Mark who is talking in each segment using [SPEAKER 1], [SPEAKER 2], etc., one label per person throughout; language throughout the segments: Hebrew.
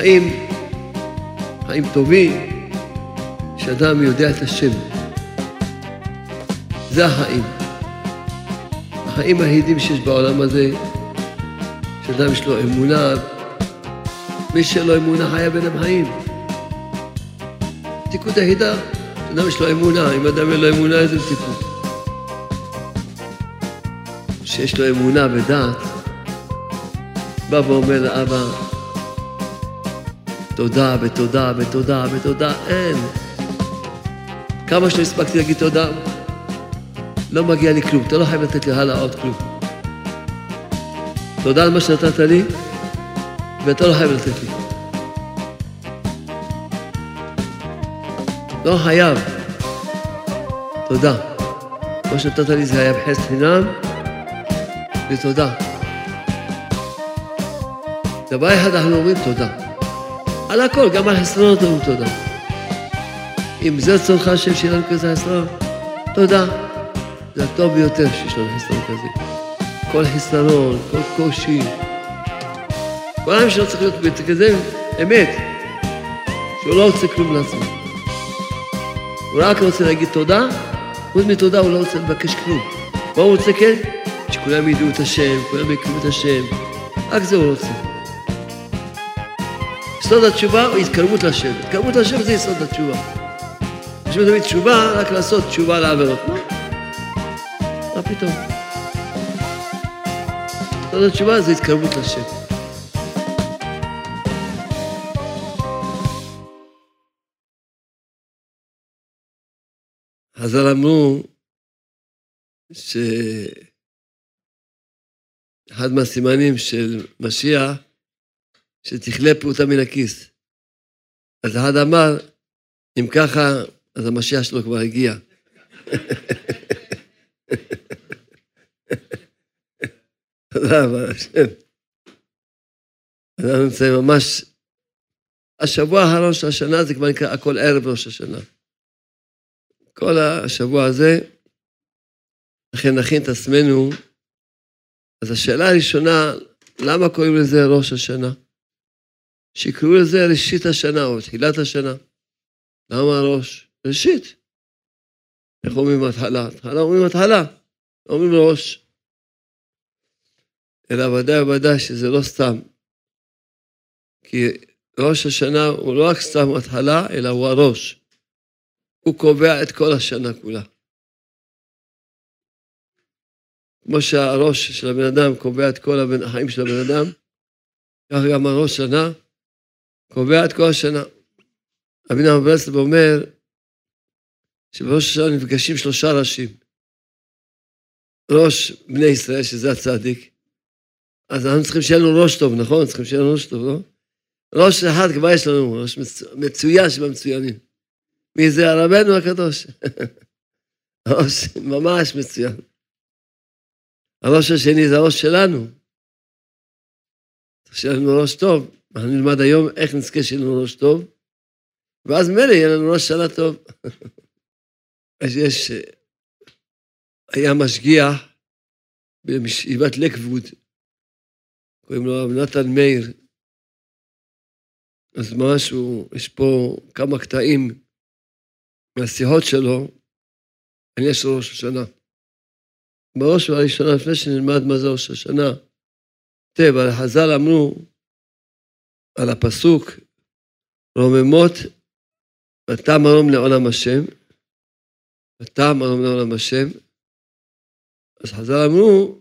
[SPEAKER 1] החיים, חיים טובים, שאדם יודע את השם. זה החיים. החיים היחידים שיש בעולם הזה, שאדם יש לו אמונה, מי שאין לו אמונה חיה בין החיים. תיקות היחידה, שאדם יש לו אמונה, אם אדם אין לו אמונה, איזה תיקות? שיש לו אמונה ודעת, בא ואומר לאבא, תודה ותודה ותודה ותודה, אין. כמה שלא הספקתי להגיד תודה, לא מגיע לי כלום, אתה לא חייב לתת לי הלאה עוד כלום. תודה על מה שנתת לי, ואתה לא חייב לתת לי. לא חייב. תודה. מה שנתת לי זה היה בחסד חינם, ותודה. דבר אחד אנחנו אומרים תודה. על הכל, גם על חסרונות אומרים תודה. אם זה צורך השם שיהיה לנו כזה חסרון, תודה. זה הטוב ביותר שיש לנו חסרון כזה. כל חסרון, כל קושי. כל העם שלו צריך להיות כזה אמת, שהוא לא רוצה כלום לעצמו. הוא רק רוצה להגיד תודה, חוץ מתודה הוא לא רוצה לבקש כלום. מה הוא רוצה כן? שכולם ידעו את השם, כולם יקראו את השם. רק זה הוא רוצה. יסוד התשובה הוא התקרבות לשם. התקרבות לשם זה יסוד התשובה. יש תמיד תשובה, רק לעשות תשובה לעבירות. מה? מה פתאום? יסוד התשובה זה התקרבות לשם. חז"ל אמרו שאחד מהסימנים של משיח, שתכלה פרוטה מן הכיס. אז אחד אמר, אם ככה, אז המשיח שלו כבר הגיע. תודה רבה, השם. אנחנו נמצאים ממש... השבוע האחרון של השנה זה כבר נקרא הכל ערב ראש השנה. כל השבוע הזה, לכן נכין את עצמנו. אז השאלה הראשונה, למה קוראים לזה ראש השנה? שיקראו לזה ראשית השנה או תחילת השנה. למה ראש? ראשית. איך אומרים התחלה? התחלה אומרים התחלה, לא אומרים ראש. אלא ודאי וודאי שזה לא סתם. כי ראש השנה הוא לא רק סתם התחלה, אלא הוא הראש. הוא קובע את כל השנה כולה. כמו שהראש של הבן אדם קובע את כל החיים של הבן אדם, כך גם הראש שנה קובע את כל השנה. רבי נחמן ברסלב אומר שבראש השנה נפגשים שלושה ראשים. ראש בני ישראל, שזה הצדיק. אז אנחנו צריכים שיהיה לנו ראש טוב, נכון? צריכים שיהיה לנו ראש טוב, לא? ראש אחד כבר יש לנו, ראש מצוין שבמצוינים. מי זה הרבנו הקדוש? ראש ממש מצוין. הראש השני זה הראש שלנו. צריך שיהיה לנו ראש טוב. אנחנו נלמד היום איך נזכה שיהיה לנו ראש טוב, ואז מילא יהיה לנו ראש שנה טוב. אז יש, היה משגיח בישיבת לקווד, קוראים לו הרב נתן מאיר. אז משהו, יש פה כמה קטעים מהשיחות שלו, אני יש ראש השנה. בראש ובראשונה, לפני שנלמד מה זה ראש השנה, כותב, על חז"ל אמרו, על הפסוק, רוממות ותא מרום לעולם השם, ותא מרום לעולם השם. אז חז"ל אמרו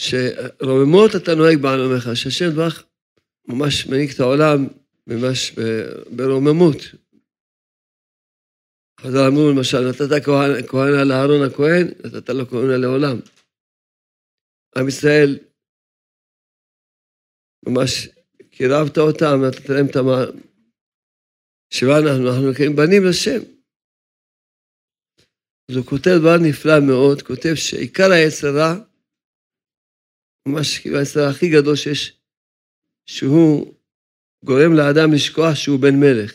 [SPEAKER 1] שרוממות אתה נוהג בעולמך, שהשם דברך ממש מנהיג את העולם ממש ברוממות. חז"ל אמרו למשל, נתת כהנה לאהרון הכהן, נתת לו כהנה לעולם. עם ישראל ממש קירבת אותם, נתת להם את המ... שבה אנחנו, אנחנו נקראים בנים לשם. אז הוא כותב דבר נפלא מאוד, כותב שעיקר היצר רע, ממש כאילו היצר הכי גדול שיש, שהוא גורם לאדם לשכוח שהוא בן מלך.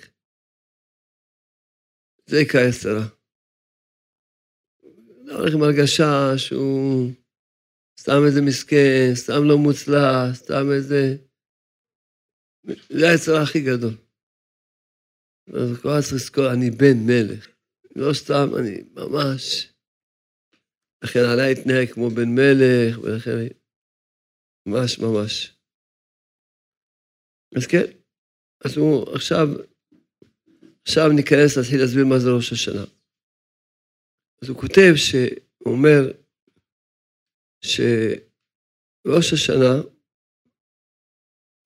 [SPEAKER 1] זה עיקר היצר רע. לא הולך עם הרגשה שהוא סתם איזה מסכן, סתם לא מוצלח, סתם איזה... זה היצרה הכי גדול. אז כל הזמן לזכור, אני בן מלך. לא סתם, אני ממש... לכן עליי התנהג כמו בן מלך, ולכן ממש ממש. אז כן, אז הוא עכשיו, עכשיו ניכנס להתחיל להסביר מה זה ראש השנה. אז הוא כותב שהוא אומר שראש השנה,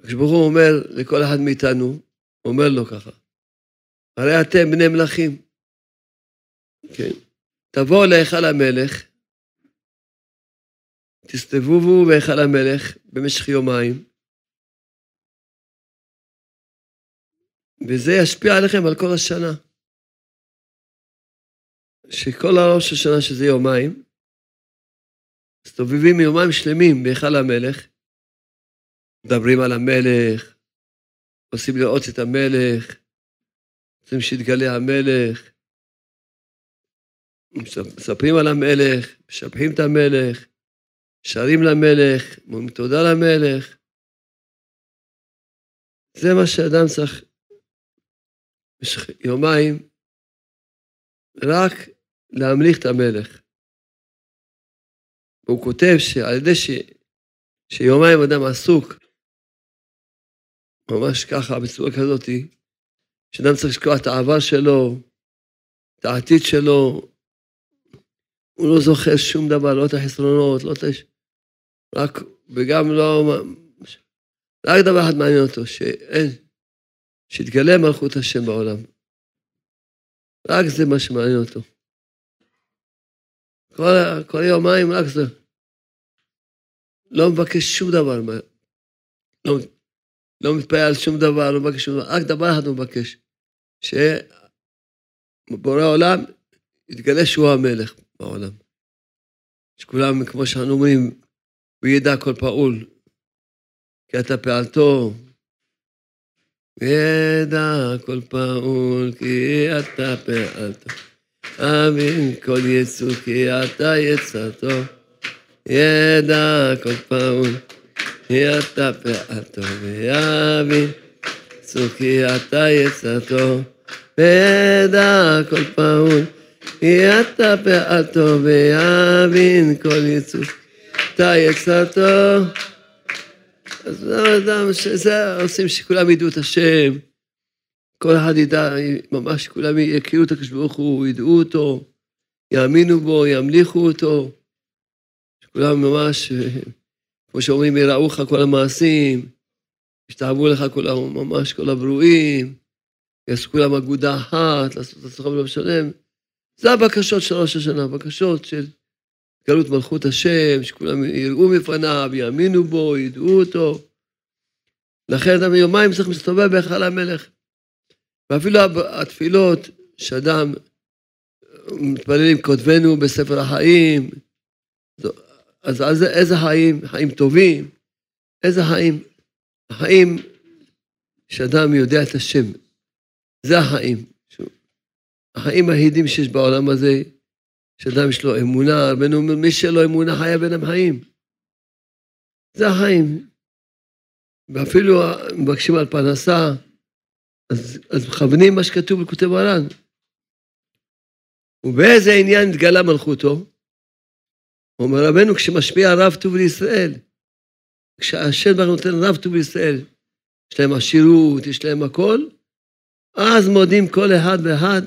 [SPEAKER 1] כשברוך אומר לכל אחד מאיתנו, הוא אומר לו ככה, הרי אתם בני מלכים, כן? תבואו להיכל המלך, תסתובבו בהיכל המלך במשך יומיים, וזה ישפיע עליכם על כל השנה. שכל הראש השנה, שזה יומיים, מסתובבים יומיים שלמים בהיכל המלך, מדברים על המלך, עושים לראות את המלך, רוצים שיתגלה המלך, מספרים על המלך, משבחים את המלך, שרים למלך, אומרים תודה למלך. זה מה שאדם צריך במשך יומיים, רק להמליך את המלך. והוא כותב שעל ידי ש... שיומיים אדם עסוק, ממש ככה, בצורה כזאת, שאדם צריך לשקוע את העבר שלו, את העתיד שלו, הוא לא זוכר שום דבר, לא את החסרונות, לא את ה... רק, וגם לא... רק דבר אחד מעניין אותו, שאין, שיתגלה מלכות השם בעולם. רק זה מה שמעניין אותו. כל, כל יומיים רק זה. לא מבקש שום דבר. לא, לא מתפעל על שום דבר, לא מבקש שום דבר, רק דבר אחד הוא מבקש, שבורא עולם יתגלה שהוא המלך בעולם. שכולם, כמו שאנו אומרים, וידע כל פעול, כי אתה פעלתו. וידע כל פעול, כי אתה פעלתו. אבין כל יצור, כי אתה יצרתו. ידע כל פעול, כי אתה פעלתו. ויבין אתה יצרתו. וידע כל פעול, כי אתה פעלתו. ויבין כל יצור. אתה יצרתו. אז אדם שזה עושים שכולם ידעו את השם, כל אחד ידע, ממש כולם יכירו את הקדוש ברוך הוא, ידעו אותו, יאמינו בו, ימליכו אותו. שכולם ממש, כמו שאומרים, יראוך כל המעשים, ישתעבו לך כל, ממש כל הברואים, יעשו כולם אגודה אחת, לעשות את עצמך ולא משלם. זה הבקשות של ראש השנה, בקשות של התגלות מלכות השם, שכולם יראו מפניו, יאמינו בו, ידעו אותו. לכן אדם יומיים צריך להסתובב בהיכל המלך. ואפילו התפילות שאדם מתפללים כותבנו בספר החיים, אז, אז איזה חיים? חיים טובים? איזה חיים? החיים שאדם יודע את השם. זה החיים. החיים היחידים שיש בעולם הזה, שאדם יש לו אמונה, רבנו אומר, מי שלא אמונה חיה בין החיים. זה החיים. ואפילו מבקשים על פרנסה, אז, אז מכוונים מה שכתוב בכותב הר"ן. ובאיזה עניין התגלה מלכותו? אומר רבנו, כשמשפיע רב טוב לישראל, כשהשם ברוך נותן רב טוב לישראל, יש להם עשירות, יש להם הכל, אז מודים כל אחד ואחד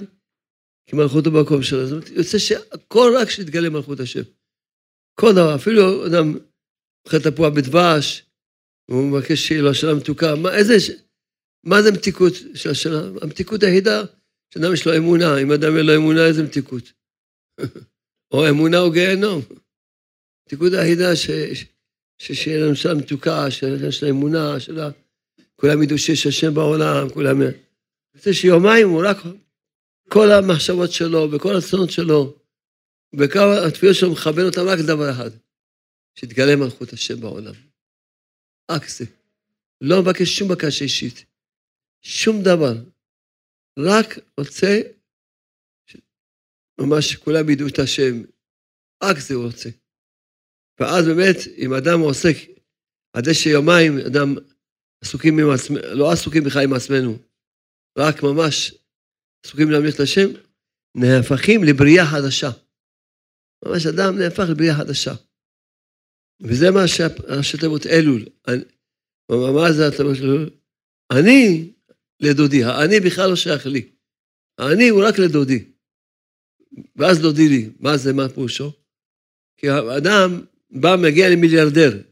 [SPEAKER 1] כי מלכותו במקום שלו. זאת אומרת, יוצא שהכל רק שיתגלה מלכות השם. כל דבר, אפילו אדם אוכל תפוח בדבש, והוא מבקש לו השנה מתוקה, מה, איזה, מה זה מתיקות של השנה? המתיקות היחידה, שאדם יש לו אמונה, אם אדם אין לו אמונה, איזה מתיקות? או אמונה או גיהנום. המתיקות היחידה ש, שיהיה לנו שנה מתוקה, שיש לה אמונה, שלה, כולם ידעו שיש השם בעולם, כולם... זה שיומיים הוא רק כל המחשבות שלו וכל הרצונות שלו, וכל התפילות שלו מכוון אותם רק לדבר אחד, שיתגלה מלכות השם בעולם. רק זה. לא מבקש שום בקשה אישית, שום דבר. רק רוצה ממש שכולם ידעו את השם, רק זה הוא רוצה. ואז באמת, אם אדם עוסק, עד שיומיים אדם עסוקים עם עצמנו, לא עסוקים בכלל עם עצמנו, רק ממש עסוקים להמליך את השם, נהפכים לבריאה חדשה. ממש אדם נהפך לבריאה חדשה. וזה מה שראשי תיבות אלול. מה זה התיבות אלול? אני לדודי, האני בכלל לא שייך לי. האני הוא רק לדודי. ואז דודי לי. מה זה, מה פירושו? כי האדם בא, מגיע למיליארדר.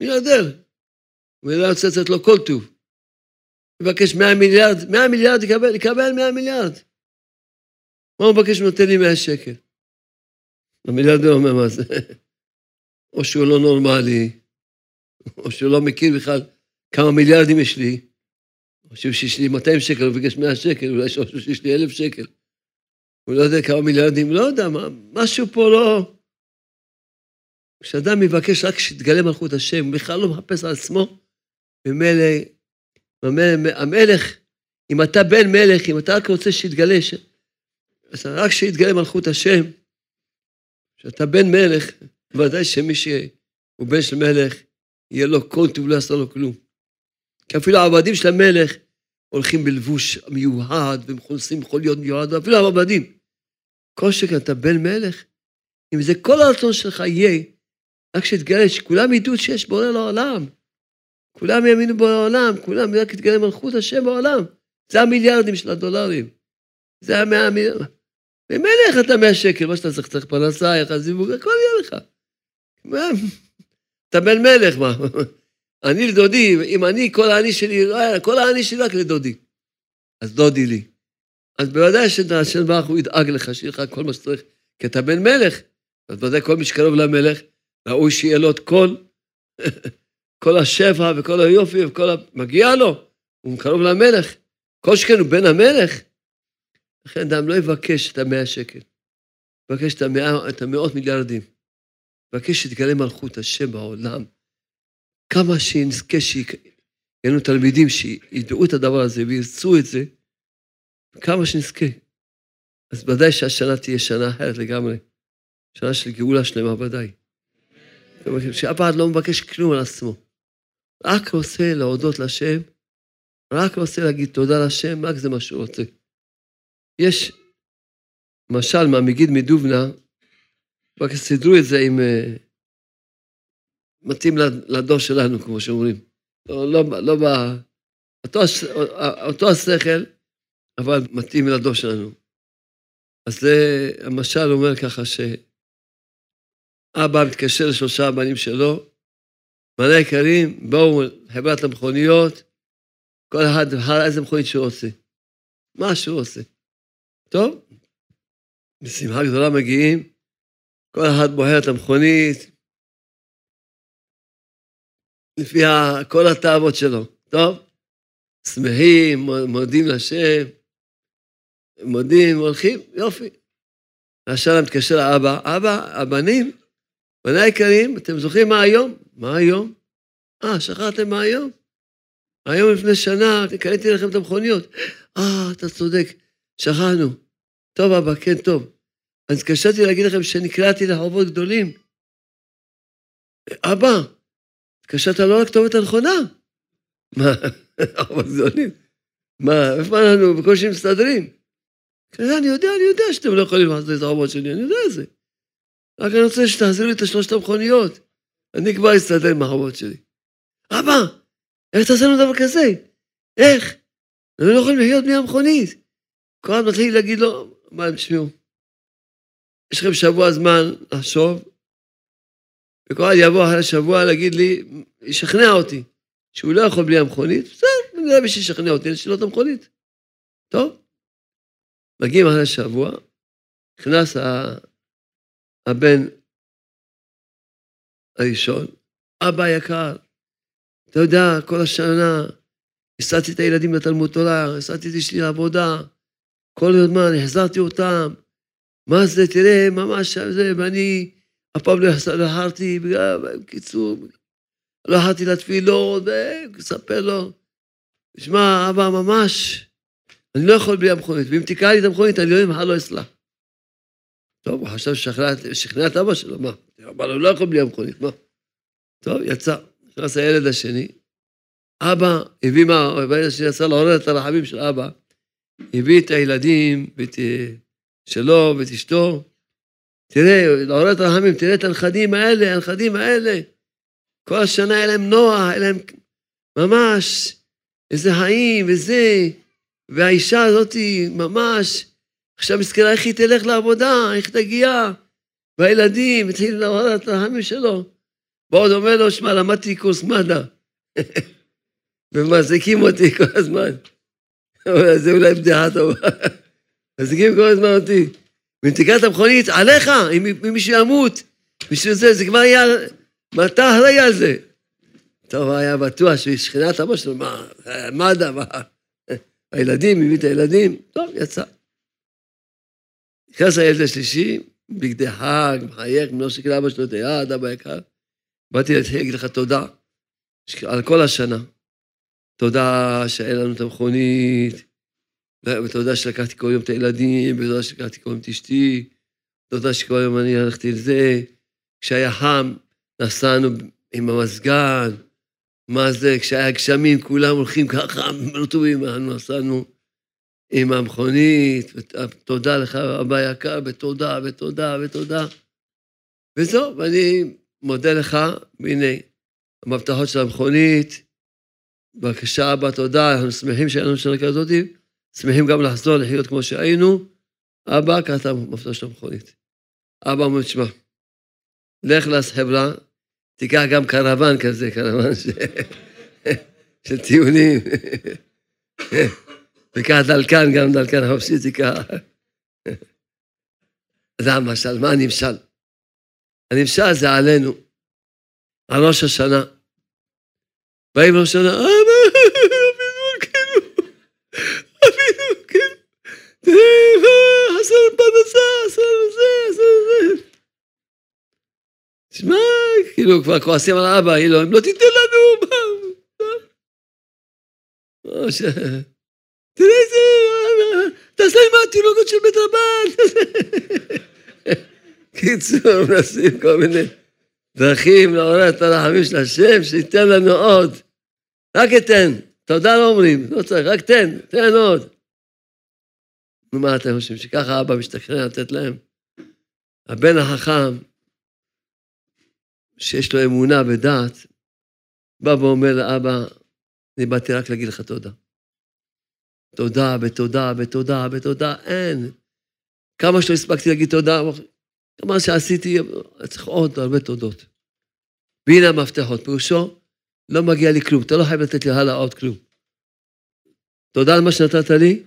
[SPEAKER 1] מיליארדר. ולא רוצה לתת לו כל טוב. מבקש 100 מיליארד, 100 מיליארד יקבל, יקבל 100 מיליארד. מה הוא מבקש? נותן לי 100 שקל. המיליארדר אומר, מה זה? או שהוא לא נורמלי, או שהוא לא מכיר בכלל כמה מיליארדים יש לי, או שיש לי 200 שקל, הוא ביקש 100 שקל, אולי שיש לי 1,000 שקל. הוא לא יודע כמה מיליארדים, לא יודע, מה, משהו פה לא... כשאדם מבקש רק שיתגלה מלכות השם, הוא בכלל לא מחפש על עצמו, ממילא, המלך, אם אתה בן מלך, אם אתה רק רוצה שיתגלה, ש... אז רק שיתגלה מלכות השם, כשאתה בן מלך, ודאי שמי שהוא בן של מלך, יהיה לו כל טוב, לא יעשה לו כלום. כי אפילו העבדים של המלך הולכים בלבוש מיוחד, ומכונסים חוליות מיוחד, ואפילו העבדים. כל שכן אתה בן מלך, אם זה כל הרצון שלך יהיה, רק שיתגלה, שכולם ידעו שיש בורא לעולם. כולם יאמינו בעולם, כולם רק יתגלה מלכות השם בעולם. זה המיליארדים של הדולרים. זה המאה מיליארד. ממילא איך אתה מאה שקל, מה שאתה צריך, צריך פרנסה, איך הזיווג, הכל יהיה לך. אתה בן מלך, מה? אני לדודי, אם אני, כל האני שלי, כל האני שלי רק לדודי. אז דודי לי. אז בוודאי שהשם ברוך הוא ידאג לך, שיהיה לך כל מה שצריך, כי אתה בן מלך. אז בוודאי כל מי שקרוב למלך, ראוי שיהיה לו את כל, כל השפע וכל היופי וכל ה... מגיע לו, הוא קרוב למלך. כל שכן הוא בן המלך. לכן אדם לא יבקש את המאה שקל, יבקש את, המאה, את המאות מיליארדים. יבקש שתגלה מלכות השם בעולם. כמה שנזכה שיהיו לנו תלמידים שידעו את הדבר הזה וירצו את זה, כמה שנזכה. אז ודאי שהשנה תהיה שנה אחרת לגמרי. שנה של גאולה שלמה ודאי. שאף אחד לא מבקש כלום על עצמו. רק רוצה להודות לשם, רק רוצה להגיד תודה לשם, רק זה מה שהוא רוצה. יש משל מהמגיד מדובנה, רק סידרו את זה עם... אה, מתאים לדור שלנו, כמו שאומרים. לא, לא, לא ב... אותו, אותו השכל, אבל מתאים לדור שלנו. אז זה, המשל אומר ככה שאבא מתקשר לשלושה הבנים שלו, בני יקרים, בואו לחברת המכוניות, כל אחד בחר איזה מכונית שהוא רוצה. מה שהוא עושה. טוב, בשמחה גדולה מגיעים, כל אחד בוחר את המכונית, לפי כל התאוות שלו. טוב, שמחים, מודים לשם, מודים, הולכים, יופי. והשאלה מתקשר לאבא, אבא, הבנים, בני היקרים, אתם זוכרים מה היום? מה היום? אה, שכחתם מה היום? היום לפני שנה קניתי לכם את המכוניות. אה, אתה צודק, שכחנו. טוב, אבא, כן, טוב. אז התקשרתי להגיד לכם שנקלעתי לחובות גדולים. אבא, התקשרת לא לכתובת הנכונה. מה, חובות גדולים? מה, איפה אנחנו בקושי מסתדרים? כן, אני יודע, אני יודע שאתם לא יכולים לעשות את החובות שלי, אני יודע את זה. רק אני רוצה שתחזירו לי את השלושת המכוניות. אני כבר אסתדר עם החובות שלי. אבא, איך תעשה לנו דבר כזה? איך? אנחנו לא יכולים לחיות בלי המכונית. כל אחד מתחיל להגיד לו, מה הם תשמעו? יש לכם שבוע זמן לחשוב, וכל אחד יבוא אחרי שבוע להגיד לי, ישכנע אותי, שהוא לא יכול בלי המכונית, בסדר, אני יודע בשביל שישכנע אותי, לשאול את המכונית. טוב, מגיעים אחרי שבוע, נכנס הבן הראשון, אבא יקר, אתה יודע, כל השנה הסעתי את הילדים לתלמוד תורה, הסעתי את אשתי לעבודה, כל הזמן החזרתי אותם, מה זה, תראה, ממש זה, ואני אף פעם לא החרתי, בקיצור, לא החרתי לתפילות, ומספר לו, תשמע, אבא, ממש, אני לא יכול בלי המכונית, ואם תקרא לי את המכונית, אני לא אמחר לא אסלח. טוב, הוא חשב ששכנע את אבא שלו, מה? אבא לא יכול בלי המכונית, מה? טוב, יצא. נכנס הילד השני, אבא הביא מה, ברגע שיצא לעורר את הרחמים של אבא, הביא את הילדים ואת, שלו ואת אשתו. תראה, לעורר את הרחמים, תראה את הנכדים האלה, הנכדים האלה. כל השנה היה להם נוח, היה להם ממש איזה חיים וזה, והאישה הזאת ממש, עכשיו מסכנה, איך היא תלך לעבודה, איך תגיע? והילדים, התחיל לעורר את הרחמים שלו. ועוד אומר לו, שמע, למדתי קורס מד"א. ומחזיקים אותי כל הזמן. זה אולי בדיחה טובה. מחזיקים כל הזמן אותי. ואם תקרא את המכונית, עליך, אם מישהו ימות, בשביל זה, זה כבר היה, מה אתה אחראי על זה? טוב, היה בטוח ששכינת אבא שלו, מה, מד"א, מה, הילדים, הביא את הילדים, טוב, יצא. נכנס הילד השלישי, בגדי חג, מחייך, מנושק לאבא שלו את היד, אבא יקר. באתי להגיד לך תודה על כל השנה. תודה שאין לנו את המכונית, ותודה שלקחתי כל יום את הילדים, ותודה שלקחתי כל יום את אשתי, תודה שכל יום אני הלכתי לזה. כשהיה חם, נסענו עם המזגן, מה זה, כשהיה גשמים, כולם הולכים ככה, רטובים, אנחנו נסענו עם המכונית, ותודה לך, אבא יקר, ותודה, ותודה, ותודה. וזהו, ואני מודה לך, והנה, המבטחות של המכונית, בבקשה, אבא, תודה, אנחנו שמחים שהיינו שנה כזאת, שמחים גם לחזור לחיות כמו שהיינו. אבא, קח את של המכונית. אבא אומר, תשמע, לך לחברה, תיקח גם קרוון כזה, קרוון ש... של טיעונים. תיקח דלקן, גם דלקן חופשי תיקח. זה המשל, מה הנמשל? הנמשל זה עלינו, על ראש השנה. באים ראש השנה, אבא, אבינו, כאילו, אבינו, כאילו, תראה, חסר פרנסה, חסר זה, חסר זה. תשמע, כאילו, כבר כועסים על האבא, כאילו, אם לא תיתן לנו, איזה, תעשה עם התינוקות של בית רבן. קיצור, מנסים כל מיני דרכים לעורר את הרחמים של השם, שייתן לנו עוד. רק אתן, תודה לא אומרים, לא צריך, רק תן, תן עוד. נו, מה אתם חושבים, שככה אבא משתכנע לתת להם? הבן החכם, שיש לו אמונה ודעת, בא ואומר לאבא, אני באתי רק להגיד לך תודה. תודה ותודה ותודה ותודה, אין. כמה שלא הספקתי להגיד תודה, מה שעשיתי, צריך עוד הרבה תודות. והנה המפתחות, פירושו, לא מגיע לי כלום, אתה לא חייב לתת לי הלאה עוד כלום. תודה על מה שנתת לי,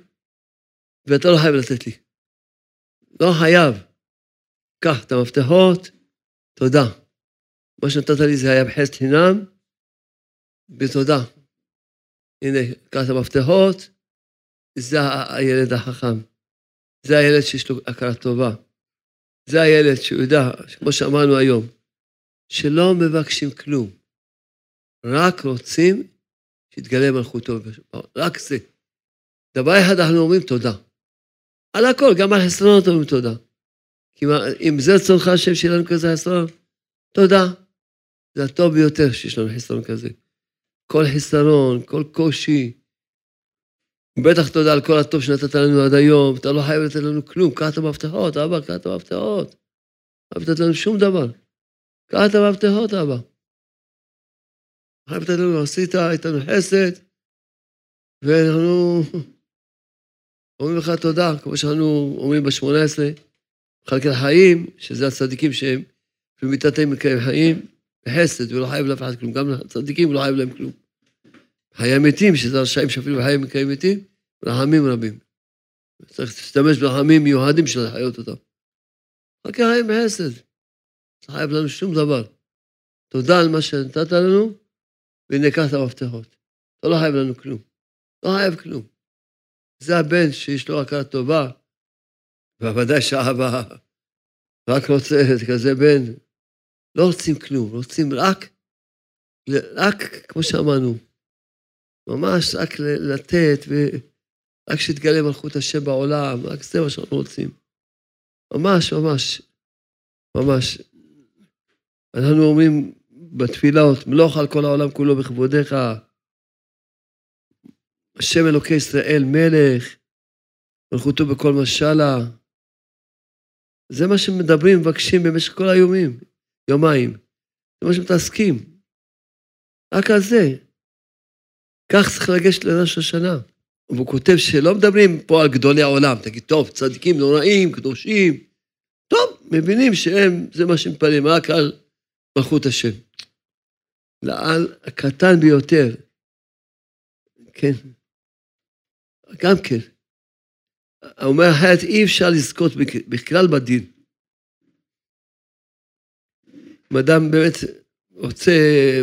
[SPEAKER 1] ואתה לא חייב לתת לי. לא חייב. קח את המפתחות, תודה. מה שנתת לי זה היה בחסד חינם, בתודה. הנה, קח את המפתחות, זה הילד החכם. זה הילד שיש לו הכרה טובה. זה הילד שהוא יודע, כמו שאמרנו היום, שלא מבקשים כלום, רק רוצים שיתגלה מלכותו. רק זה. דבר אחד אנחנו אומרים תודה. על הכל, גם על חסרונות אומרים תודה. כי אם זה רצונך השם שיהיה לנו כזה חסרון, תודה. זה הטוב ביותר שיש לנו חסרון כזה. כל חסרון, כל קושי, בטח תודה על כל הטוב שנתת לנו עד היום, אתה לא חייב לתת לנו כלום, קח את המפתחות, אבא, קח את המפתחות. לא חייב לתת לנו שום דבר. קח את המפתחות, אבא. חייב לתת לנו, עשית איתנו חסד, ואנחנו אומרים לך תודה, כמו שאנחנו אומרים ב-18, חלקי חיים, שזה הצדיקים שהם במיתתם מקיים חיים, בחסד, ולא חייב לאף אחד כלום, גם לצדיקים לא חייב להם כלום. חיי מתים, שזה הרשעים שאפילו בחיי מקיים מתים, רחמים רבים. צריך להשתמש ברחמים מיוחדים של לחיות אותם. רק חיים בחסד. לא חייב לנו שום דבר. תודה על מה שנתת לנו, והנה קח את המפתחות. אתה לא חייב לנו כלום. לא חייב כלום. זה הבן שיש לו הכרה טובה, ובוודאי שאבא רק רוצה כזה בן. לא רוצים כלום, רוצים רק, רק כמו שאמרנו, ממש רק לתת, ורק שיתגלה מלכות השם בעולם, רק זה מה שאנחנו רוצים. ממש, ממש, ממש. אנחנו אומרים בתפילות, מלוך על כל העולם כולו בכבודיך, השם אלוקי ישראל מלך, מלכותו בכל משלה. זה מה שמדברים, מבקשים במשך כל היומים, יומיים. זה מה שמתעסקים. רק על זה. כך צריך לגשת לראש השנה. והוא כותב שלא מדברים פה על גדולי העולם. תגיד, טוב, צדיקים נוראים, קדושים. טוב, מבינים שהם, זה מה שמתפללים, רק על מלכות השם. לעל הקטן ביותר. כן. גם כן. אומר אחרת, אי אפשר לזכות בכלל בדין. אם אדם באמת רוצה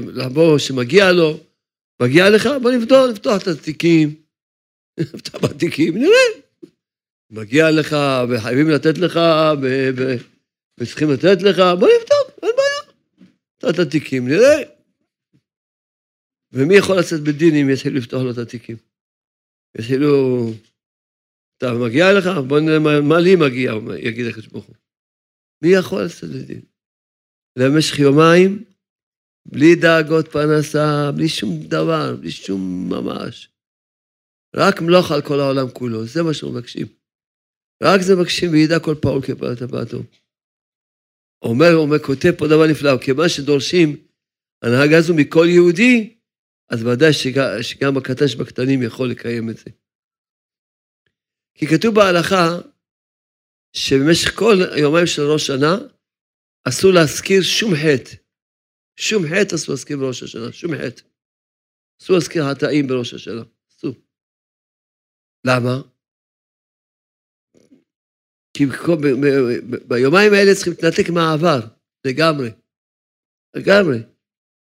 [SPEAKER 1] לעבור, שמגיע לו, מגיע לך, בוא נפתוח, נפתוח את התיקים, נפתח בתיקים, נראה. מגיע לך, וחייבים לתת לך, וצריכים לתת לך, בוא נבדוק, אין בעיה. נפתח את התיקים, נראה. ומי יכול לצאת בדין אם יתחילו לפתוח לו את התיקים? יתחילו, אתה מגיע לך, בוא נראה מה, מה לי מגיע, יגיד הקדוש ברוך הוא. מי יכול לצאת בדין? למשך יומיים, בלי דאגות פרנסה, בלי שום דבר, בלי שום ממש. רק מלוך על כל העולם כולו, זה מה שמבקשים. רק זה מבקשים וידע כל פעול כפעלת הבאתו. אומר, אומר, כותב פה דבר נפלא, כיוון שדורשים הנהגה הזו מכל יהודי, אז ודאי שגם, שגם הקטן שבקטנים יכול לקיים את זה. כי כתוב בהלכה שבמשך כל היומיים של ראש שנה, אסור להזכיר שום חטא. שום חטא אסור להזכיר בראש השנה, שום חטא. אסור להזכיר חטאים בראש השנה, אסור. למה? כי ביומיים האלה צריכים להתנתק מהעבר, לגמרי. לגמרי.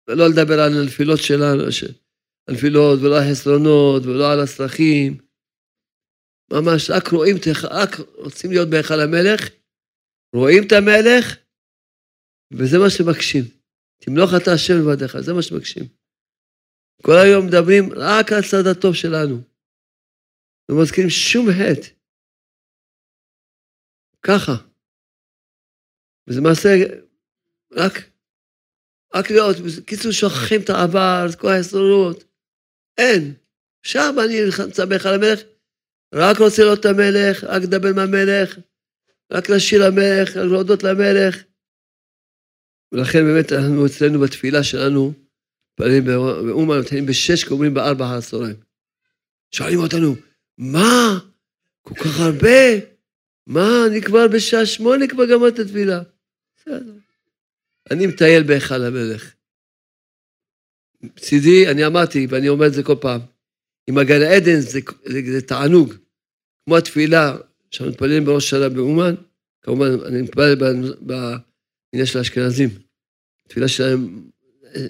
[SPEAKER 1] ולא לדבר על הנפילות שלנו, הנפילות ולא החסרונות ולא על הצרכים. ממש, רק רואים, רק רוצים להיות בהיכל המלך, רואים את המלך, וזה מה שמקשים. תמלוך אתה השם לבדיך, זה מה שמקשים. כל היום מדברים רק על הצד הטוב שלנו. לא מזכירים שום חטא. ככה. וזה מעשה רק, רק להיות, בקיצור שוכחים את העבר, את כל ההסתדרות. אין. שם אני נמצא בהיכל המלך, רק רוצה את המלך, רק לדבר עם המלך, רק לשיר למלך, רק להודות למלך. ולכן באמת אנחנו אצלנו בתפילה שלנו, מתפללים באומן, מתפללים בשש, קוראים בארבע אחר הצהריים. שואלים אותנו, מה? כל כך הרבה? מה, אני כבר בשעה שמונה כבר גמרת את התפילה. אני מטייל בהיכל המלך. מצידי, אני אמרתי, ואני אומר את זה כל פעם, עם הגן עדן זה, זה, זה תענוג. כמו התפילה שאנחנו מתפללים בראש השנה באומן, כמובן, אני מתפלל בעניין של האשכנזים. תפילה שלהם,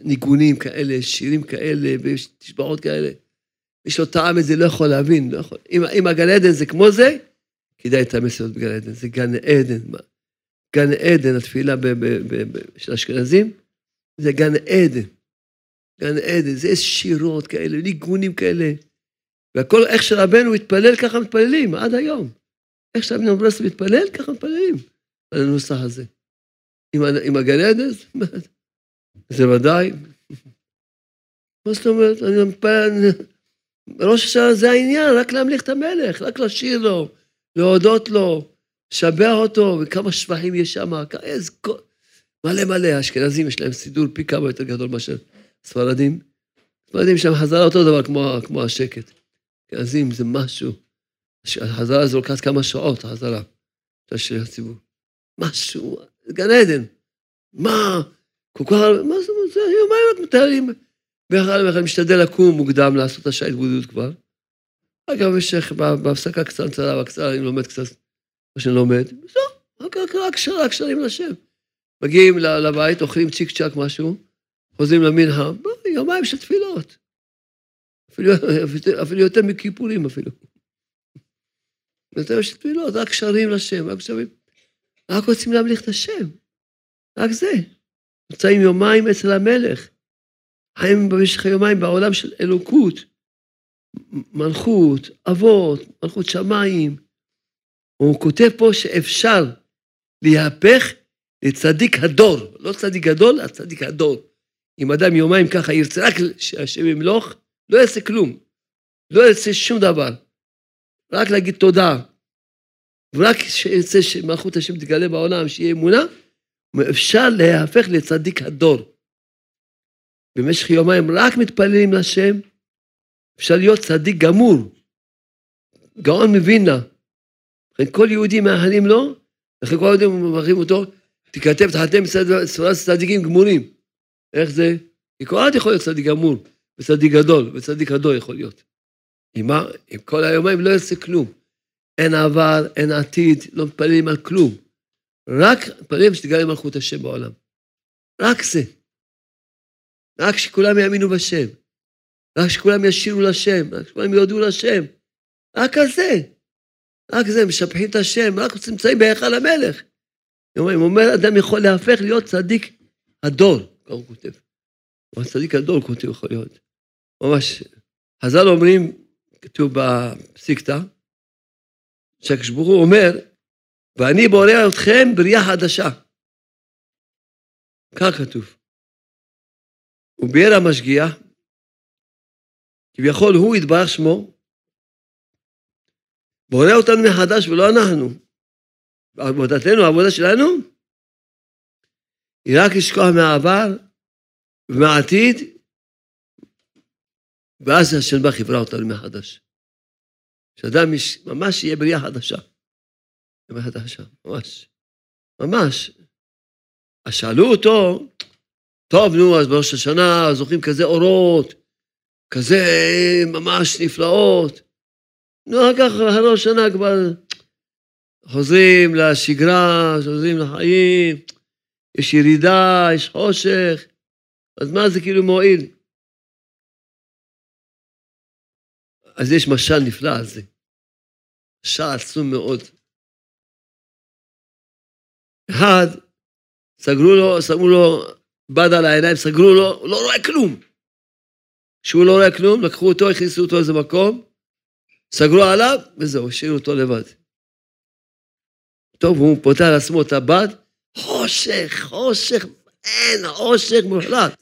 [SPEAKER 1] ניגונים כאלה, שירים כאלה, ותשבעות כאלה. מי שלא טעם את זה לא יכול להבין, לא יכול. אם, אם הגן עדן זה כמו זה, כדאי להתאמץ להיות בגן עדן. זה גן עדן. גן עדן, התפילה ב, ב, ב, ב, של אשכנזים, זה גן עדן. גן עדן, זה שירות כאלה, ניגונים כאלה. והכל, איך שרבנו התפלל, ככה מתפללים, עד היום. איך שרבנו מתפלל, ככה מתפללים על הנוסח הזה. עם, הגן עדן, זה ודאי. מה זאת אומרת? אני מתפלל, ראש השנה זה העניין, רק להמליך את המלך, רק לשיר לו, להודות לו, לשבח אותו, וכמה שבחים יש שם, איזה... מלא מלא, האשכנזים יש להם סידור פי כמה יותר גדול מאשר ספרדים. ספרדים שם חזרה אותו דבר כמו, כמו השקט. אשכנזים זה משהו. החזרה הזו לוקחת כמה שעות, החזרה של הציבור. משהו, גן עדן. מה? כל כך הרבה, מה אומרת? זה יומיים רק מתארים. ואחר כך משתדל לקום מוקדם, לעשות את השעה התבודדות כבר. אגב, במשך, בהפסקה קצרה וקצרה, אני לומד קצת מה שאני לומד. זהו, רק, רק, רק, רק שרים לשם. מגיעים לבית, אוכלים צ'יק צ'אק משהו, חוזרים למנהר, יומיים של תפילות. אפילו, יותר מכיפורים אפילו. יותר של תפילות, רק שרים לשם, רק שרים. רק רוצים להמליך את השם. רק זה. נמצאים יומיים אצל המלך. חיים במשך היומיים בעולם של אלוקות, מלכות, אבות, מלכות שמיים. הוא כותב פה שאפשר להיהפך לצדיק הדור, לא צדיק גדול, אלא צדיק הדור. אם אדם יומיים ככה ירצה רק שהשם ימלוך, לא יעשה כלום. לא ירצה שום דבר, רק להגיד תודה, ורק שירצה שמלכות השם תגלה בעולם, שיהיה אמונה, אפשר להפך לצדיק הדור. במשך יומיים רק מתפללים לשם, אפשר להיות צדיק גמור, גאון מווילנה. לכן כל יהודי מאחלים לו, לכן כל יהודי מברכים אותו, תיכתב תחתם צורת צדיקים גמורים. איך זה? כי כל אחד יכול להיות צדיק גמור, וצדיק גדול, וצדיק הדור יכול להיות. עם כל היומיים לא יוצא כלום. אין עבר, אין עתיד, לא מתפללים על כלום. רק מתפללים שתגלה מלכות השם בעולם. רק זה. רק שכולם יאמינו בשם. רק שכולם ישירו לשם, רק שכולם יודו לשם. רק על זה. רק זה, משבחים את השם, רק נמצאים בהיכל המלך. הוא אומר, אדם יכול להפך להיות צדיק הדור, ככה הוא כותב. אבל צדיק הדור, הוא כותב, יכול להיות. ממש. חז"ל אומרים, כתוב בפסיקתא, שהקדוש ברוך הוא אומר, ואני בורא אתכם בריאה חדשה. כך כתוב. הוא ביאר המשגיח, כביכול הוא יתברך שמו, בורא אותנו מחדש ולא אנחנו. עבודתנו, העבודה שלנו, היא רק לשכוח מהעבר ומהעתיד, ואז השם בא חברה אותנו מחדש. שאדם ממש יהיה בריאה חדשה. בריאה חדשה, ממש. ממש. אז שאלו אותו, טוב, נו, אז בראש השנה זוכים כזה אורות, כזה ממש נפלאות. נו, אחר כך, אחרי השנה כבר חוזרים לשגרה, חוזרים לחיים, יש ירידה, יש חושך, אז מה זה כאילו מועיל? אז יש משל נפלא על זה. משל עצום מאוד. אחד, סגרו לו, שמו לו בד על העיניים, סגרו לו, הוא לא רואה כלום. כשהוא לא רואה כלום, לקחו אותו, הכניסו אותו לאיזה מקום, סגרו עליו, וזהו, השאירו אותו לבד. טוב, הוא פותח לעצמו את הבד, חושך, חושך, אין, חושך מוחלט.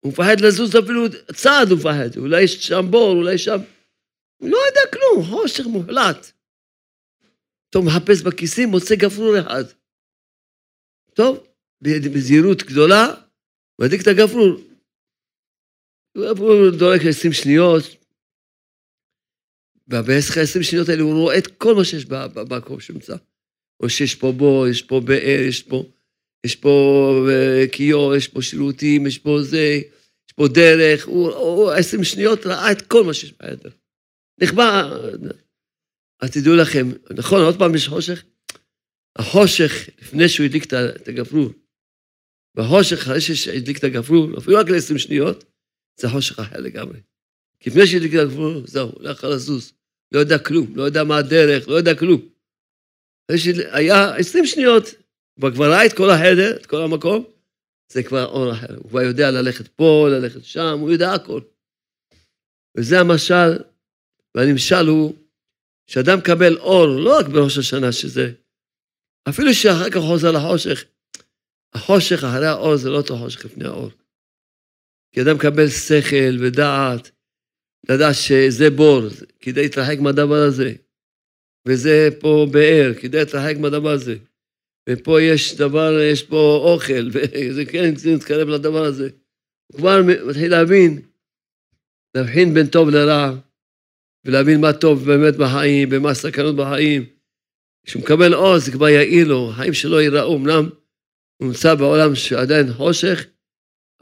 [SPEAKER 1] הוא מפחד לזוז אפילו צעד, הוא מפחד, אולי יש שם בור, אולי שם... הוא לא יודע כלום, חושך מוחלט. טוב, מחפש בכיסים, מוצא גפרור אחד. טוב, בזהירות גדולה, מדליק את הגפרור. הגפרור דורק 20 שניות, וב-20 שניות האלה הוא רואה את כל מה שיש במקום שנמצא. או שיש פה בור, יש פה באר, יש פה, יש פה אה, כיור, יש פה שירותים, יש פה זה, יש פה דרך. הוא, 20 שניות ראה את כל מה שיש בחדר. נכבה. אז תדעו לכם, נכון, עוד פעם יש חושך? החושך, לפני שהוא הדליק את הגפרור, והחושך, אחרי שהדליק את הגפרור, אפילו רק ל-20 שניות, זה חושך אחר לגמרי. כי לפני שהדליק את הגפרור, זהו, לא יכול לזוז. לא יודע כלום, לא יודע מה הדרך, לא יודע כלום. היה 20 שניות, הוא כבר ראה את כל החדר, את כל המקום, זה כבר אור אחר. הוא כבר יודע ללכת פה, ללכת שם, הוא יודע הכל. וזה המשל, והנמשל הוא שאדם מקבל אור, לא רק בראש השנה שזה, אפילו שאחר כך חוזר לחושך, החושך אחרי האור זה לא אותו חושך לפני האור. כי אדם מקבל שכל ודעת, לדעת שזה בור, כדי להתרחק מהדבר הזה. וזה פה באר, כדי להתרחק מהדבר הזה. ופה יש דבר, יש פה אוכל, וזה כן להתקרב לדבר הזה. הוא כבר מתחיל להבין, להבחין בין טוב לרע, ולהבין מה טוב באמת בחיים, ומה הסכנות בחיים. כשהוא מקבל עוז, זה כבר יעיל לו, החיים שלו ייראו, אמנם הוא נמצא בעולם שעדיין חושך,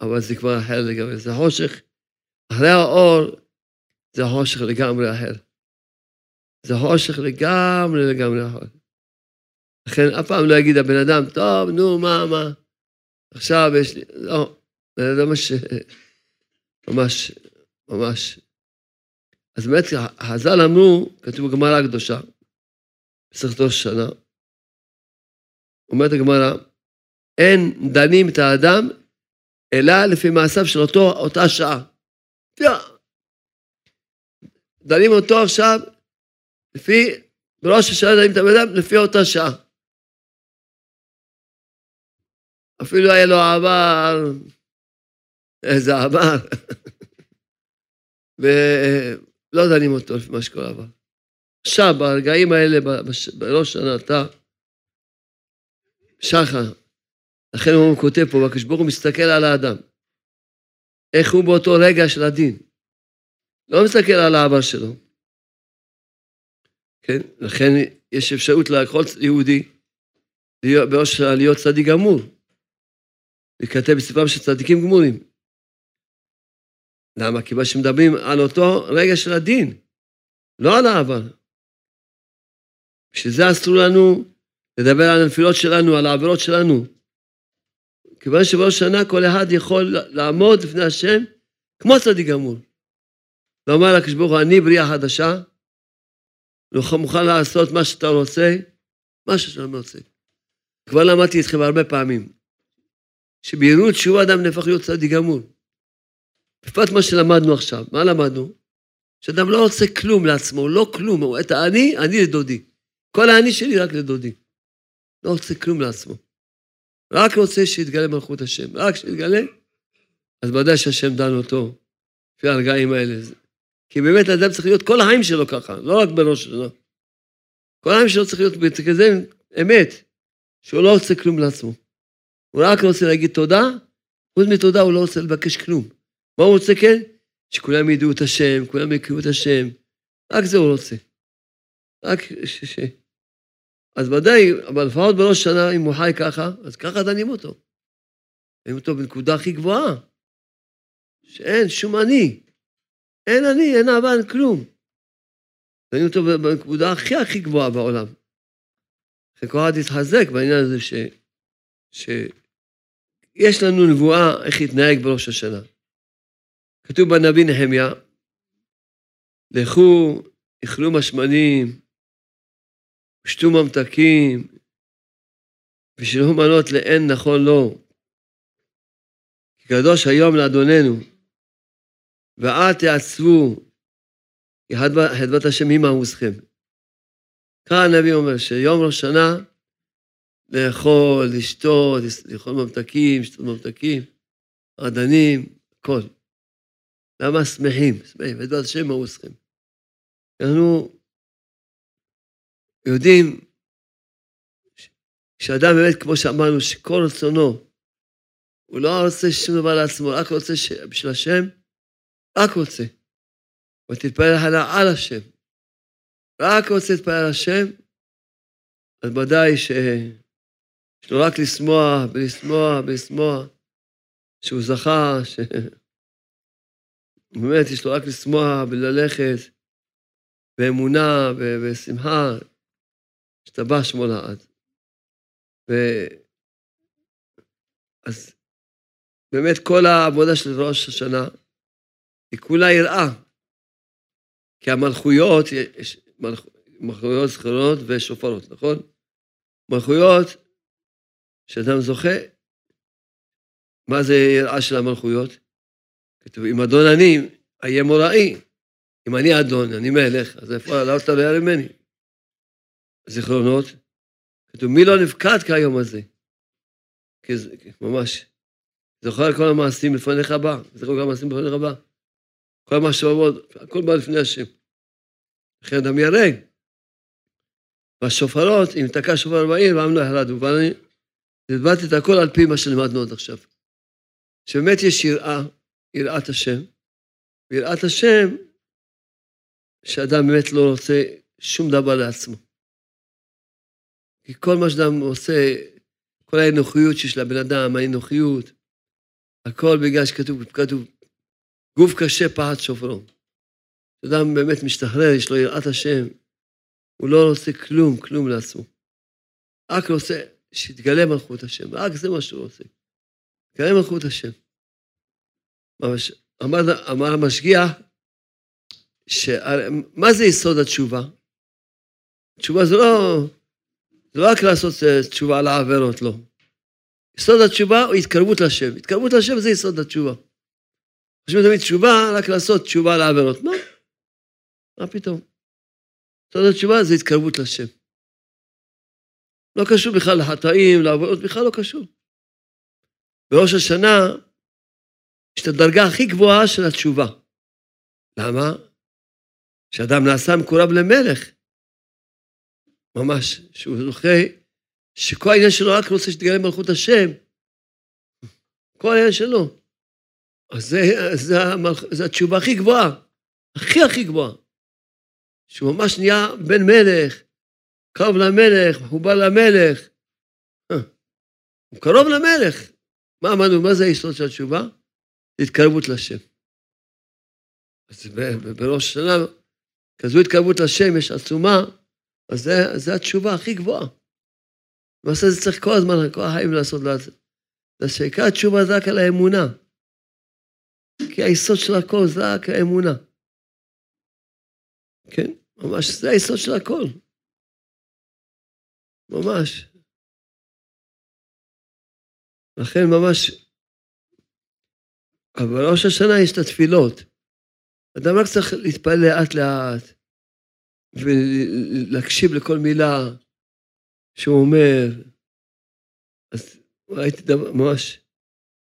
[SPEAKER 1] אבל זה כבר אחר לגמרי, זה חושך. אחרי האור, זה חושך לגמרי אחר. זה חושך לגמרי לגמרי אחר. לכן אף פעם לא יגיד הבן אדם, טוב, נו, מה, מה, עכשיו יש לי, לא, זה ממש, ממש, ממש. אז באמת, חז"ל אמרו, כתוב בגמרא הקדושה, ראש השנה, אומרת הגמרא, אין דנים את האדם אלא לפי מעשיו של אותו, אותה שעה. דנים אותו עכשיו לפי, בראש השנה דנים את הבן אדם לפי אותה שעה. אפילו היה לו עבר, איזה עבר. לא דנים אותו לפי מה שקורה אבל. עכשיו, ברגעים האלה, בראש שנה, אתה, שחר, לכן הוא כותב פה, והקדוש ברוך הוא מסתכל על האדם. איך הוא באותו רגע של הדין. לא מסתכל על העבר שלו. כן? לכן יש אפשרות לכל יהודי להיות, להיות צדיק גמור. להיכתב בספרם של צדיקים גמורים. למה? כיוון שמדברים על אותו רגע של הדין, לא על העבר. בשביל זה אסור לנו לדבר על הנפילות שלנו, על העבירות שלנו. כיוון שבראש שנה כל אחד יכול לעמוד לפני השם כמו צדיק גמור. לומר לקדוש ברוך הוא, אני בריאה חדשה, מוכן לעשות מה שאתה רוצה, מה שאתה רוצה. כבר למדתי איתכם הרבה פעמים, שבהירות תשובה אדם נהפך להיות צדיק גמור. בפרט מה שלמדנו עכשיו, מה למדנו? שאדם לא רוצה כלום לעצמו, לא כלום, את האני, אני לדודי. כל האני שלי רק לדודי. לא רוצה כלום לעצמו. רק רוצה שיתגלה מלכות השם. רק שיתגלה, אז ודאי שהשם דן אותו לפי הרגעים האלה. כי באמת האדם צריך להיות כל החיים שלו ככה, לא רק בראש שלו. כל החיים שלו צריך להיות כזה אמת, שהוא לא רוצה כלום לעצמו. הוא רק רוצה להגיד תודה, חוץ מתודה הוא לא רוצה לבקש כלום. מה הוא רוצה כן? שכולם ידעו את השם, כולם יכירו את השם. רק זה הוא רוצה. רק ש... ש... אז ודאי, אבל לפחות בראש שנה, אם הוא חי ככה, אז ככה דנים אותו. דנים אותו בנקודה הכי גבוהה, שאין שום אני. אין אני, אין אהבה, אין כלום. דנים אותו בנקודה הכי הכי גבוהה בעולם. כל אחד יתחזק בעניין הזה ש... שיש לנו נבואה איך להתנהג בראש השנה. כתוב בנביא נחמיה, לכו, אכלו משמנים, שתו ממתקים, ושילמו מנות לאין נכון לו. כי קדוש היום לאדוננו, ואל תעצבו, כי חדבת השם עמוסכם. כאן הנביא אומר שיום ראש שנה, לאכול, לשתות, לאכול ממתקים, לשתות ממתקים, רדנים, הכל. למה שמחים? שמחים, חדבת השם עמוסכם. אנחנו יודעים שאדם באמת, כמו שאמרנו, שכל רצונו, הוא לא רוצה שום דבר לעצמו, רק רוצה ש... בשביל השם, רק רוצה. ותתפלל על השם. רק רוצה להתפלל על השם, אז ודאי שיש לו רק לשמוח ולשמוח ולשמוח, שהוא זכה, ש... באמת יש לו רק לשמוח וללכת באמונה ובשמחה, השתבח שמו לעד. ו... אז באמת כל העבודה של ראש השנה היא כולה יראה. כי המלכויות, יש מלכ... מלכויות זכרונות ושופרות, נכון? מלכויות, שאדם זוכה, מה זה יראה של המלכויות? כתוב, אם אדון אני, אהיה מוראי. אם אני אדון, אני מלך, אז איפה, למה אתה לא ירא ממני? זיכרונות, כתוב, מי לא נפקד כיום הזה? כי ממש, זוכר כל המעשים לפניך בא, זוכר כל המעשים לפניך בא. כל המחשבות, הכל בא לפני השם. לכן אדם ייהרג. והשופרות, אם תקע שופר בעיר, והעם לא יחלדו. ואני הסברתי את הכל על פי מה שלמדנו עד עכשיו. שבאמת יש יראה, יראת השם. ויראת השם, שאדם באמת לא רוצה שום דבר לעצמו. כי כל מה שאדם עושה, כל האנוכיות שיש לבן אדם, האנוכיות, הכל בגלל שכתוב, כתוב, גוף קשה פחד שופרו. כשאדם באמת משתחרר, יש לו יראת השם, הוא לא רוצה כלום, כלום לעצמו. רק רוצה שיתגלה מלכות השם, רק זה מה שהוא רוצה. יתגלה מלכות השם. אמר, אמר המשגיח, מה זה יסוד התשובה? תשובה זה לא, זה לא רק לעשות אה, תשובה על העבירות, לא. יסוד התשובה הוא התקרבות לשם. התקרבות לשם זה יסוד התשובה. חושבים תמיד תשובה, רק לעשות תשובה על העבירות. מה? מה פתאום? יסוד התשובה זה התקרבות לשם. לא קשור בכלל לחטאים, לעבירות, בכלל לא קשור. בראש השנה יש את הדרגה הכי גבוהה של התשובה. למה? שאדם נעשה מקורב למלך, ממש, שהוא זוכה, שכל העניין שלו רק רוצה שתגלה מלכות השם. כל העניין שלו. אז זה, זה, המלכ... זה התשובה הכי גבוהה, הכי הכי גבוהה. שהוא ממש נהיה בן מלך, קרוב למלך, מחובר למלך. הוא קרוב למלך. מה אמרנו, מה זה היסוד של התשובה? התקרבות לשם. אז בראש השנה, כזו התקרבות לשם יש עצומה, אז זה, זה התשובה הכי גבוהה. למעשה זה צריך כל הזמן, כל החיים לעשות, שעיקר התשובה זה רק על האמונה. כי היסוד של הכל זה רק האמונה. כן, ממש, זה היסוד של הכל. ממש. לכן ממש, אבל בראש השנה יש את התפילות. אדם רק צריך להתפלל לאט לאט, ולהקשיב לכל מילה שהוא אומר. אז ראיתי דבר, ממש,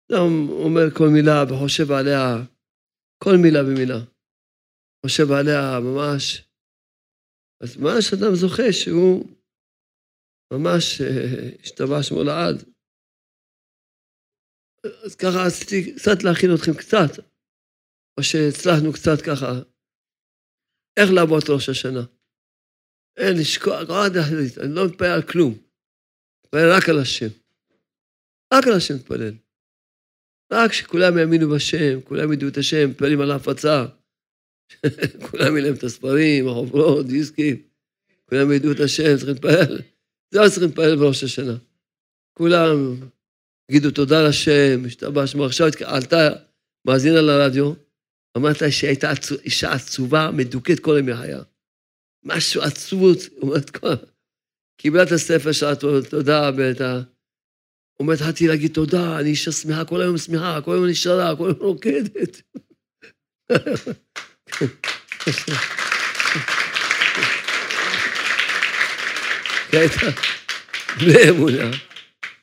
[SPEAKER 1] אדם אומר כל מילה וחושב עליה, כל מילה ומילה. חושב עליה ממש. אז ממש אדם זוכה שהוא ממש אה, השתבע שמו לעד. אז ככה עשיתי קצת להכין אתכם קצת, או שהצלחנו קצת ככה, איך לעבוד ראש השנה. אין לשכוח, אני לא מתפלל על כלום, מתפלל רק על השם. רק על השם מתפלל. רק שכולם יאמינו בשם, כולם ידעו את השם, מתפללים על ההפצה. כולם יהיו את הספרים, החוברות, דיסקים, כולם ידעו את השם, צריכים להתפלל. לא צריכים להתפלל בראש השנה. כולם תגידו תודה לשם, השתבח שמו. עכשיו עלתה מאזינה לרדיו, אמרת שהיא הייתה אישה עצובה, מדוכאת כל ימי חיה. משהו עצבות, אומרת, כל... קיבלה את הספר שלה, תודה, ואת ה... אומרת, התחלתי להגיד תודה, אני אישה שמחה, כל היום שמחה, כל היום אני שרה, כל היום רוקדת. בלי אמונה.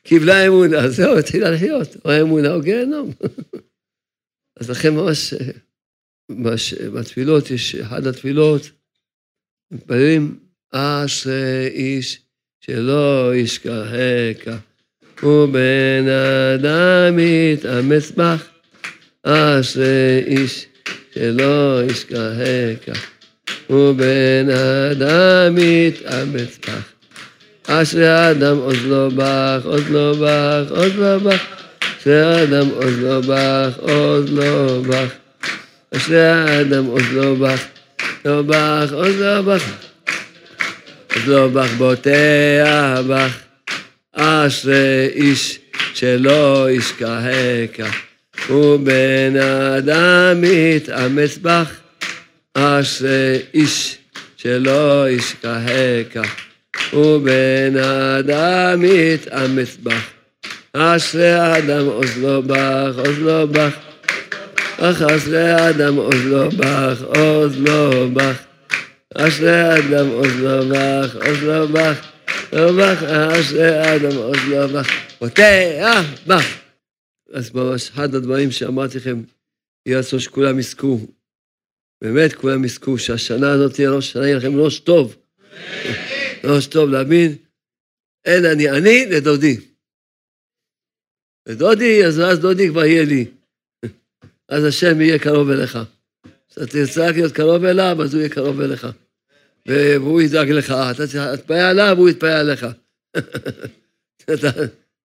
[SPEAKER 1] קיבלה אמונה, זהו, התחילה לחיות, או האמונה או גיהנום. אז לכן ממש, ממש בתפילות, יש אחת התפילות, מתפללים, אשרי איש שלא ישכחך, ובן אדם יתאמץ בך, אשרי איש שלא ישכחך, ובן אדם יתאמץ בך. אשרי האדם עוז לא בך, עוז לא בך, עוז לא בך. אשרי האדם עוז לא בך, עוז לא בך. אשרי האדם עוז לא בך, לא בך, עוז לא בך. עוז לא בך בוטח בך. אשרי איש שלא ישכחך. ובן אדם יתאמץ בך. אשרי איש שלא ישכחך. ובן אדם יתאמץ בך. אשרי האדם עוז לו בך, עוז לו בך. אך אשרי האדם עוז לו בך, עוז לו בך. אשרי האדם עוז לו בך, עוז לו בך. לא בך, אשרי האדם עוז לו בך. פותח בך. אז ממש אחד הדברים שאמרתי לכם, יהיה רצון שכולם יזכו. באמת כולם יזכו, שהשנה הזאת תהיה ראש שנה, יהיה לכם ראש טוב. ראש טוב להבין, אין אני אני לדודי. לדודי, אז אז דודי כבר יהיה לי. אז השם יהיה קרוב אליך. כשאתה תרצה להיות קרוב אליו, אז הוא יהיה קרוב אליך. והוא ידאג לך. אתה תתפעל עליו, הוא יתפעל עליך.